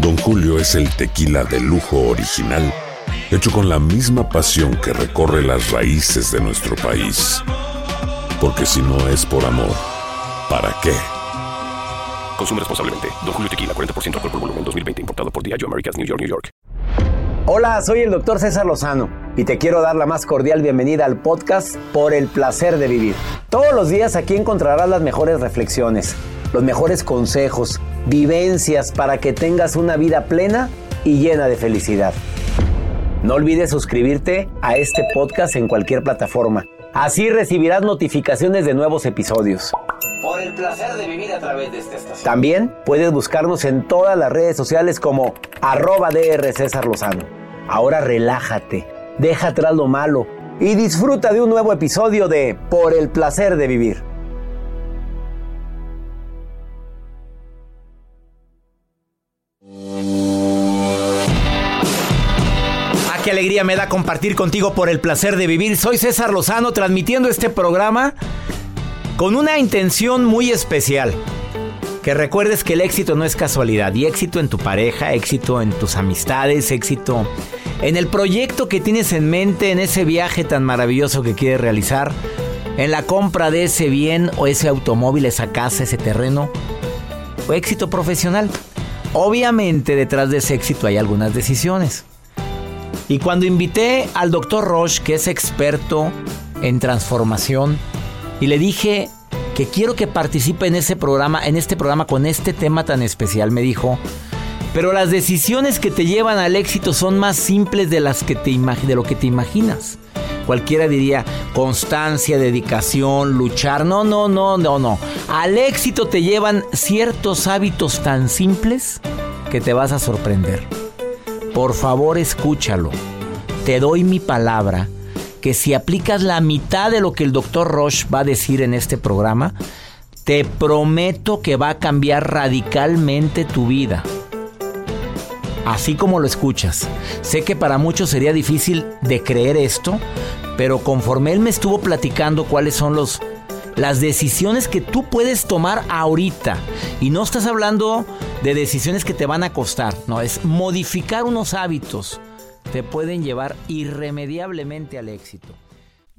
Don Julio es el tequila de lujo original, hecho con la misma pasión que recorre las raíces de nuestro país. Porque si no es por amor, ¿para qué? Consume responsablemente. Don Julio Tequila, 40% alcohol por volumen, 2020. Importado por Diageo Americas, New York, New York. Hola, soy el doctor César Lozano y te quiero dar la más cordial bienvenida al podcast Por el Placer de Vivir. Todos los días aquí encontrarás las mejores reflexiones, los mejores consejos, vivencias para que tengas una vida plena y llena de felicidad. No olvides suscribirte a este podcast en cualquier plataforma. Así recibirás notificaciones de nuevos episodios. Por el placer de vivir a través de esta estación. También puedes buscarnos en todas las redes sociales como arroba DR César Lozano. Ahora relájate, deja atrás lo malo y disfruta de un nuevo episodio de Por el placer de vivir. Me da compartir contigo por el placer de vivir. Soy César Lozano transmitiendo este programa con una intención muy especial. Que recuerdes que el éxito no es casualidad y éxito en tu pareja, éxito en tus amistades, éxito en el proyecto que tienes en mente, en ese viaje tan maravilloso que quieres realizar, en la compra de ese bien o ese automóvil, esa casa, ese terreno, o éxito profesional. Obviamente detrás de ese éxito hay algunas decisiones. Y cuando invité al doctor Roche, que es experto en transformación, y le dije que quiero que participe en ese programa, en este programa con este tema tan especial, me dijo, pero las decisiones que te llevan al éxito son más simples de las que te de lo que te imaginas. Cualquiera diría constancia, dedicación, luchar. No, no, no, no, no. Al éxito te llevan ciertos hábitos tan simples que te vas a sorprender. Por favor, escúchalo. Te doy mi palabra que si aplicas la mitad de lo que el doctor Roche va a decir en este programa, te prometo que va a cambiar radicalmente tu vida. Así como lo escuchas. Sé que para muchos sería difícil de creer esto, pero conforme él me estuvo platicando cuáles son los las decisiones que tú puedes tomar ahorita. Y no estás hablando de decisiones que te van a costar, no, es modificar unos hábitos te pueden llevar irremediablemente al éxito.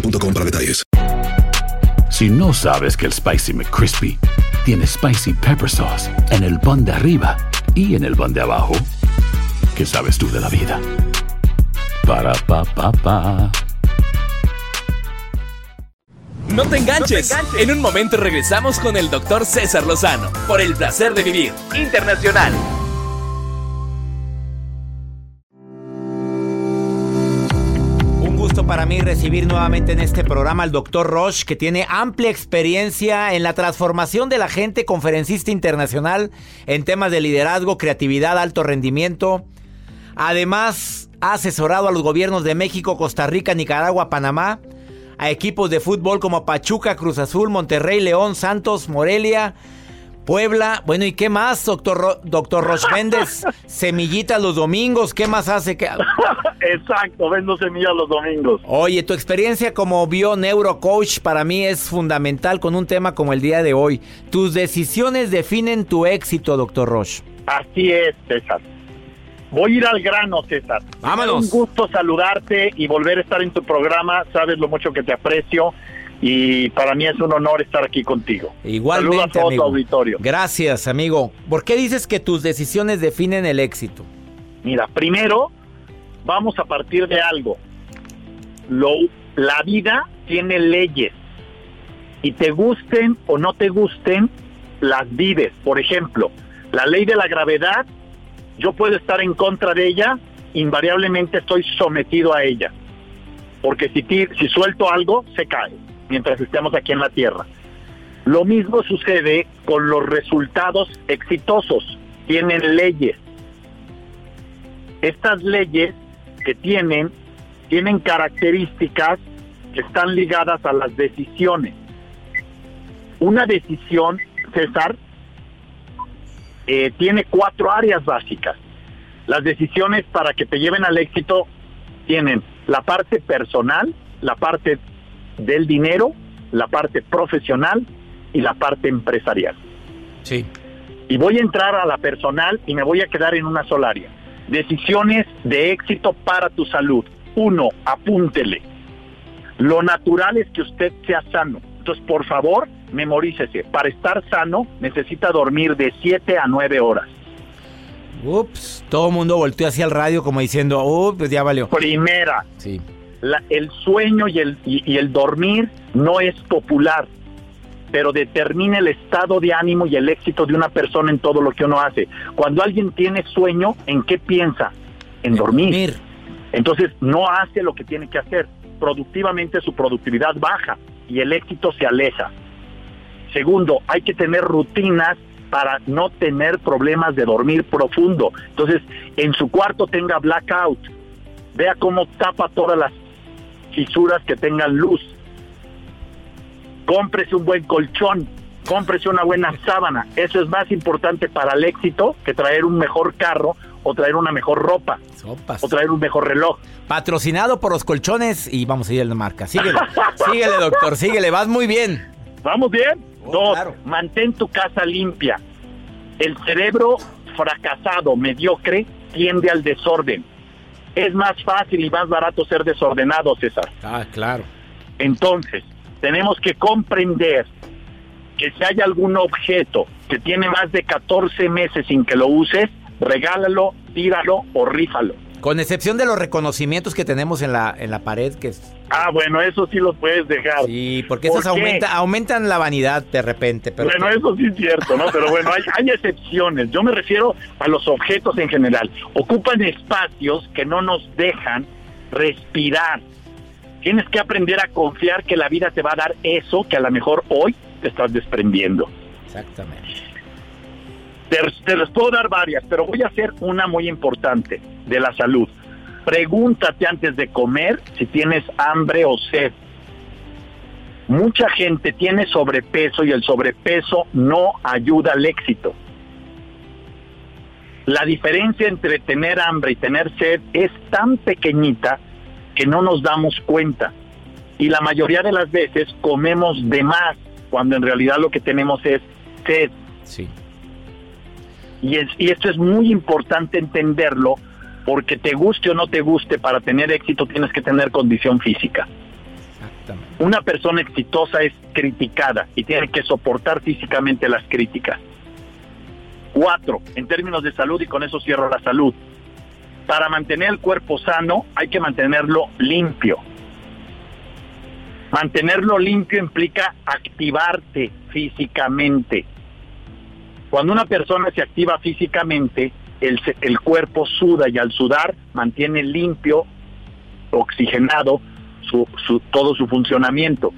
boostmobile.com para detalles. Si no sabes que el Spicy McCrispy tiene Spicy Pepper Sauce en el pan de arriba y en el pan de abajo, ¿qué sabes tú de la vida? Para, pa, pa, pa. No te enganches. En un momento regresamos con el doctor César Lozano por el placer de vivir internacional. Recibir nuevamente en este programa al doctor Roche, que tiene amplia experiencia en la transformación de la gente, conferencista internacional en temas de liderazgo, creatividad, alto rendimiento. Además, ha asesorado a los gobiernos de México, Costa Rica, Nicaragua, Panamá, a equipos de fútbol como Pachuca, Cruz Azul, Monterrey, León, Santos, Morelia, Puebla. Bueno, ¿y qué más, doctor, Ro- doctor Roche Méndez? Semillitas los domingos, ¿qué más hace? ¿Qué- Exacto, vendo semillas los domingos. Oye, tu experiencia como bio neurocoach para mí es fundamental con un tema como el día de hoy. Tus decisiones definen tu éxito, doctor Roche. Así es, César. Voy a ir al grano, César. Vámonos. Es un gusto saludarte y volver a estar en tu programa. Sabes lo mucho que te aprecio y para mí es un honor estar aquí contigo. Igualmente, Saludos a todo amigo. tu auditorio. Gracias, amigo. ¿Por qué dices que tus decisiones definen el éxito? Mira, primero vamos a partir de algo. Lo, la vida tiene leyes y te gusten o no te gusten, las vives. Por ejemplo, la ley de la gravedad, yo puedo estar en contra de ella, invariablemente estoy sometido a ella. Porque si, si suelto algo, se cae, mientras estemos aquí en la Tierra. Lo mismo sucede con los resultados exitosos. Tienen leyes estas leyes que tienen tienen características que están ligadas a las decisiones. Una decisión, César, eh, tiene cuatro áreas básicas. Las decisiones para que te lleven al éxito tienen la parte personal, la parte del dinero, la parte profesional y la parte empresarial. Sí. Y voy a entrar a la personal y me voy a quedar en una sola área. Decisiones de éxito para tu salud. Uno, apúntele. Lo natural es que usted sea sano. Entonces, por favor, memorícese. Para estar sano necesita dormir de 7 a 9 horas. Ups, todo el mundo volteó hacia el radio como diciendo, oh, pues ya valió. Primera, Sí. La- el sueño y el, y- y el dormir no es popular, pero determina el estado de ánimo y el éxito de una persona en todo lo que uno hace. Cuando alguien tiene sueño, ¿en qué piensa? En dormir. Entonces no hace lo que tiene que hacer. Productivamente su productividad baja y el éxito se aleja. Segundo, hay que tener rutinas para no tener problemas de dormir profundo. Entonces, en su cuarto tenga blackout. Vea cómo tapa todas las fisuras que tengan luz. Cómprese un buen colchón, cómprese una buena sábana. Eso es más importante para el éxito que traer un mejor carro o traer una mejor ropa Sopas. o traer un mejor reloj. Patrocinado por los colchones y vamos a ir a la marca. Síguele, síguele, doctor, síguele, vas muy bien. ¿Vamos bien? Oh, Dos, claro. mantén tu casa limpia. El cerebro fracasado, mediocre, tiende al desorden. Es más fácil y más barato ser desordenado, César. Ah, claro. Entonces, tenemos que comprender que si hay algún objeto que tiene más de 14 meses sin que lo uses, regálalo, tíralo o rífalo. Con excepción de los reconocimientos que tenemos en la, en la pared, que es... Ah, bueno, eso sí los puedes dejar. Sí, porque esos aumenta, aumentan la vanidad de repente. Pero bueno, eso sí es cierto, ¿no? Pero bueno, hay, hay excepciones. Yo me refiero a los objetos en general. Ocupan espacios que no nos dejan respirar. Tienes que aprender a confiar que la vida te va a dar eso que a lo mejor hoy te estás desprendiendo. Exactamente. Te, les puedo dar varias, pero voy a hacer una muy importante de la salud. Pregúntate antes de comer si tienes hambre o sed. Mucha gente tiene sobrepeso y el sobrepeso no ayuda al éxito. La diferencia entre tener hambre y tener sed es tan pequeñita que no nos damos cuenta. Y la mayoría de las veces comemos de más cuando en realidad lo que tenemos es sed. Sí. Y, es, y esto es muy importante entenderlo porque te guste o no te guste, para tener éxito tienes que tener condición física. Una persona exitosa es criticada y tiene que soportar físicamente las críticas. Cuatro, en términos de salud, y con eso cierro la salud. Para mantener el cuerpo sano hay que mantenerlo limpio. Mantenerlo limpio implica activarte físicamente. Cuando una persona se activa físicamente, el, el cuerpo suda y al sudar mantiene limpio, oxigenado su, su, todo su funcionamiento.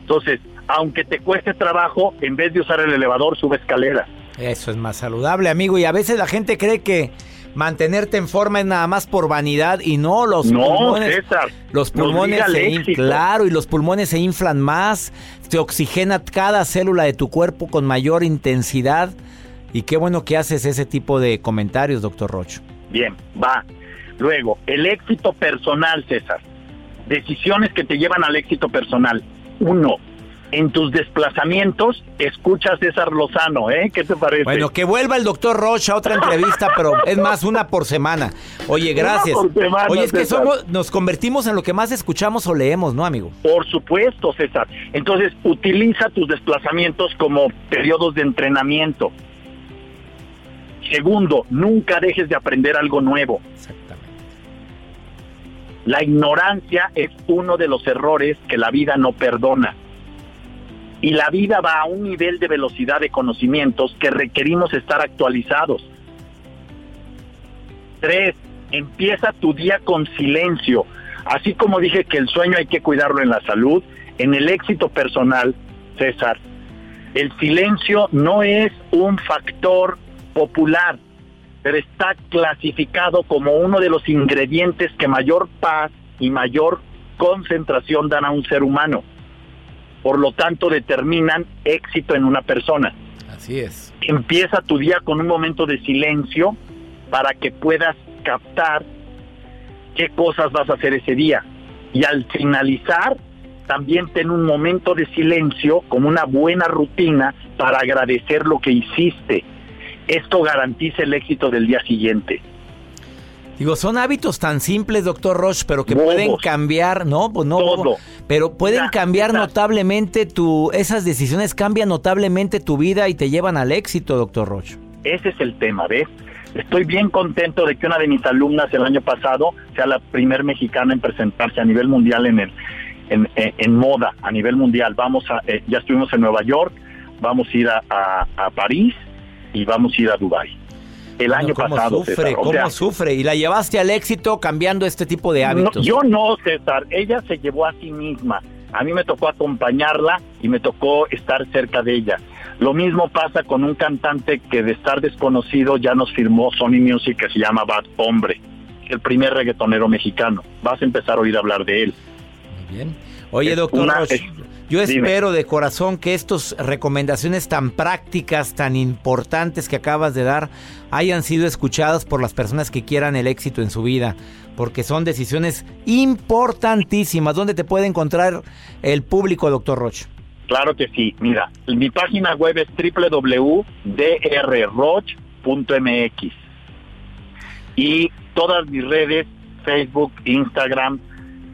Entonces, aunque te cueste trabajo, en vez de usar el elevador, sube escaleras. Eso es más saludable, amigo. Y a veces la gente cree que mantenerte en forma es nada más por vanidad y no los no, pulmones. César, los pulmones se inflan, claro, y los pulmones se inflan más, te oxigena cada célula de tu cuerpo con mayor intensidad. Y qué bueno que haces ese tipo de comentarios, doctor Rocho. Bien, va. Luego, el éxito personal, César. Decisiones que te llevan al éxito personal. Uno, en tus desplazamientos, escucha a César Lozano, ¿eh? ¿Qué te parece? Bueno, que vuelva el doctor Rocha a otra entrevista, pero es más, una por semana. Oye, gracias. Por semana, Oye, es que somos, nos convertimos en lo que más escuchamos o leemos, ¿no, amigo? Por supuesto, César. Entonces, utiliza tus desplazamientos como periodos de entrenamiento. Segundo, nunca dejes de aprender algo nuevo. Exactamente. La ignorancia es uno de los errores que la vida no perdona. Y la vida va a un nivel de velocidad de conocimientos que requerimos estar actualizados. Tres, empieza tu día con silencio. Así como dije que el sueño hay que cuidarlo en la salud, en el éxito personal, César, el silencio no es un factor popular, pero está clasificado como uno de los ingredientes que mayor paz y mayor concentración dan a un ser humano. Por lo tanto, determinan éxito en una persona. Así es. Empieza tu día con un momento de silencio para que puedas captar qué cosas vas a hacer ese día. Y al finalizar, también ten un momento de silencio como una buena rutina para agradecer lo que hiciste. Esto garantiza el éxito del día siguiente. Digo, son hábitos tan simples, doctor Roche, pero que Bobos. pueden cambiar, ¿no? Pues no, Todo. pero pueden cambiar notablemente tu, esas decisiones cambian notablemente tu vida y te llevan al éxito, doctor Roche. Ese es el tema, ¿ves? Estoy bien contento de que una de mis alumnas el año pasado sea la primer mexicana en presentarse a nivel mundial en el en, en- en moda a nivel mundial. Vamos a eh, ya estuvimos en Nueva York, vamos a ir a, a- a París y vamos a ir a Dubai. El Bueno, año ¿cómo pasado, sufre, César. Cómo sea, sufre y la llevaste al éxito cambiando este tipo de no, hábitos. yo no, César. Ella se llevó a sí misma. A mí me tocó acompañarla y me tocó estar cerca de ella. Lo mismo pasa con un cantante que de estar desconocido ya nos firmó Sony Music que se llama Bad Hombre, el primer reggaetonero mexicano. Vas a empezar a oír hablar de él. Muy bien. Oye, Es doctor una- Roche, es- yo dime. espero de corazón que estas recomendaciones tan prácticas, tan importantes que acabas de dar, hayan sido escuchadas por las personas que quieran el éxito en su vida, porque son decisiones importantísimas. ¿Dónde te puede encontrar el público, doctor Roche? Claro que sí. Mira, mi página web es www.drroch.mx y todas mis redes, Facebook, Instagram,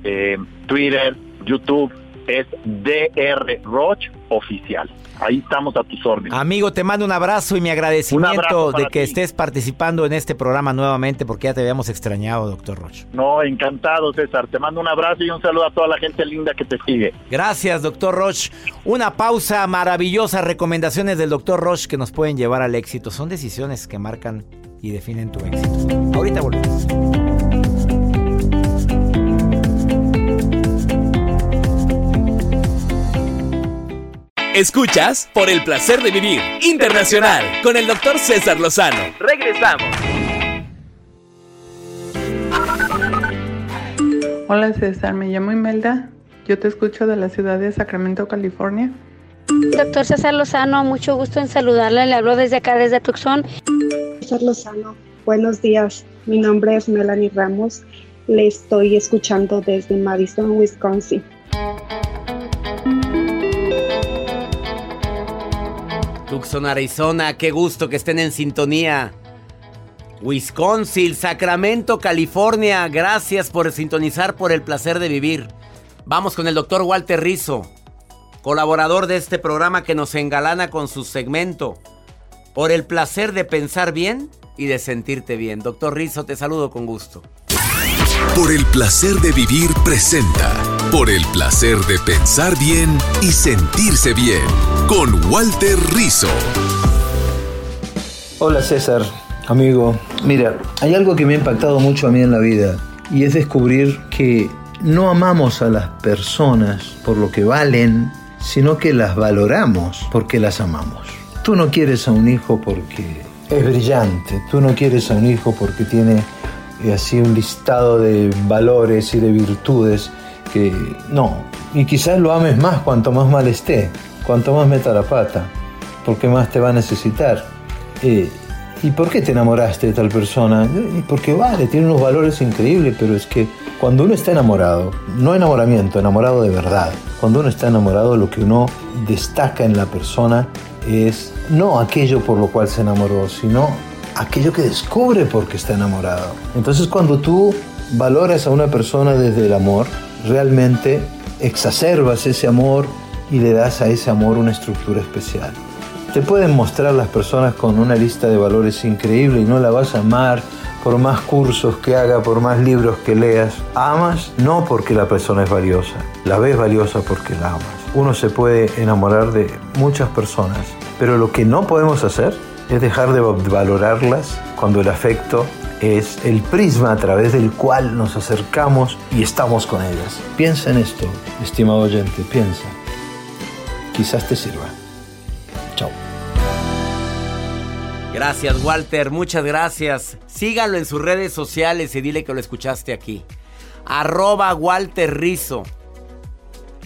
eh, Twitter, YouTube, es DR Roch Oficial. Ahí estamos a tus órdenes. Amigo, te mando un abrazo y mi agradecimiento de que ti. estés participando en este programa nuevamente porque ya te habíamos extrañado, doctor Roche. No, encantado, César. Te mando un abrazo y un saludo a toda la gente linda que te sigue. Gracias, doctor Roche. Una pausa maravillosa, recomendaciones del doctor Roche que nos pueden llevar al éxito. Son decisiones que marcan y definen tu éxito. Ahorita volvemos. Escuchas por el placer de vivir internacional con el doctor César Lozano. Regresamos. Hola César, me llamo Imelda. Yo te escucho de la ciudad de Sacramento, California. Doctor César Lozano, mucho gusto en saludarle. Le hablo desde acá, desde Tucson. César Lozano, buenos días. Mi nombre es Melanie Ramos. Le estoy escuchando desde Madison, Wisconsin. Tucson, Arizona, qué gusto que estén en sintonía. Wisconsin, Sacramento, California, gracias por sintonizar por el placer de vivir. Vamos con el doctor Walter Rizzo, colaborador de este programa que nos engalana con su segmento. Por el placer de pensar bien y de sentirte bien. Doctor Rizzo, te saludo con gusto. Por el placer de vivir presenta. Por el placer de pensar bien y sentirse bien. Con Walter Rizzo. Hola César, amigo. Mira, hay algo que me ha impactado mucho a mí en la vida y es descubrir que no amamos a las personas por lo que valen, sino que las valoramos porque las amamos. Tú no quieres a un hijo porque es brillante, tú no quieres a un hijo porque tiene eh, así un listado de valores y de virtudes que no. Y quizás lo ames más cuanto más mal esté, cuanto más meta la pata, porque más te va a necesitar. Eh, ¿Y por qué te enamoraste de tal persona? Y porque vale, tiene unos valores increíbles, pero es que cuando uno está enamorado, no enamoramiento, enamorado de verdad, cuando uno está enamorado lo que uno destaca en la persona es no aquello por lo cual se enamoró, sino aquello que descubre porque está enamorado. Entonces cuando tú valoras a una persona desde el amor, realmente exacerbas ese amor y le das a ese amor una estructura especial. Te pueden mostrar las personas con una lista de valores increíble y no la vas a amar por más cursos que haga, por más libros que leas. Amas no porque la persona es valiosa, la ves valiosa porque la amas. Uno se puede enamorar de muchas personas, pero lo que no podemos hacer es dejar de valorarlas cuando el afecto es el prisma a través del cual nos acercamos y estamos con ellas. Piensa en esto, estimado oyente, piensa. Quizás te sirva. Chao. Gracias, Walter. Muchas gracias. Sígalo en sus redes sociales y dile que lo escuchaste aquí. Arroba Walter Rizo.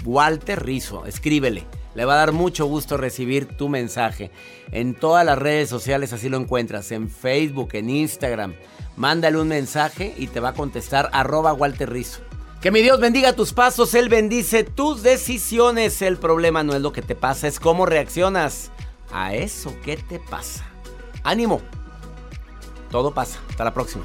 Walter Rizo. Escríbele. Le va a dar mucho gusto recibir tu mensaje. En todas las redes sociales así lo encuentras. En Facebook, en Instagram. Mándale un mensaje y te va a contestar arroba Walter Rizo. Que mi Dios bendiga tus pasos. Él bendice tus decisiones. El problema no es lo que te pasa, es cómo reaccionas a eso que te pasa. Ánimo. Todo pasa. Hasta la próxima.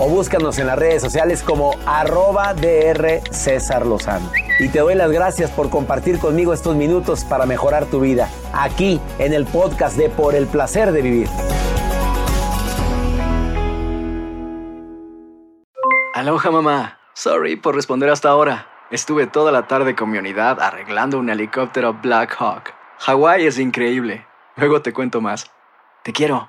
o búscanos en las redes sociales como arroba DR César Lozano. Y te doy las gracias por compartir conmigo estos minutos para mejorar tu vida, aquí en el podcast de Por el Placer de Vivir. Aloha mamá. Sorry por responder hasta ahora. Estuve toda la tarde con mi unidad arreglando un helicóptero Black Hawk. Hawái es increíble. Luego te cuento más. Te quiero.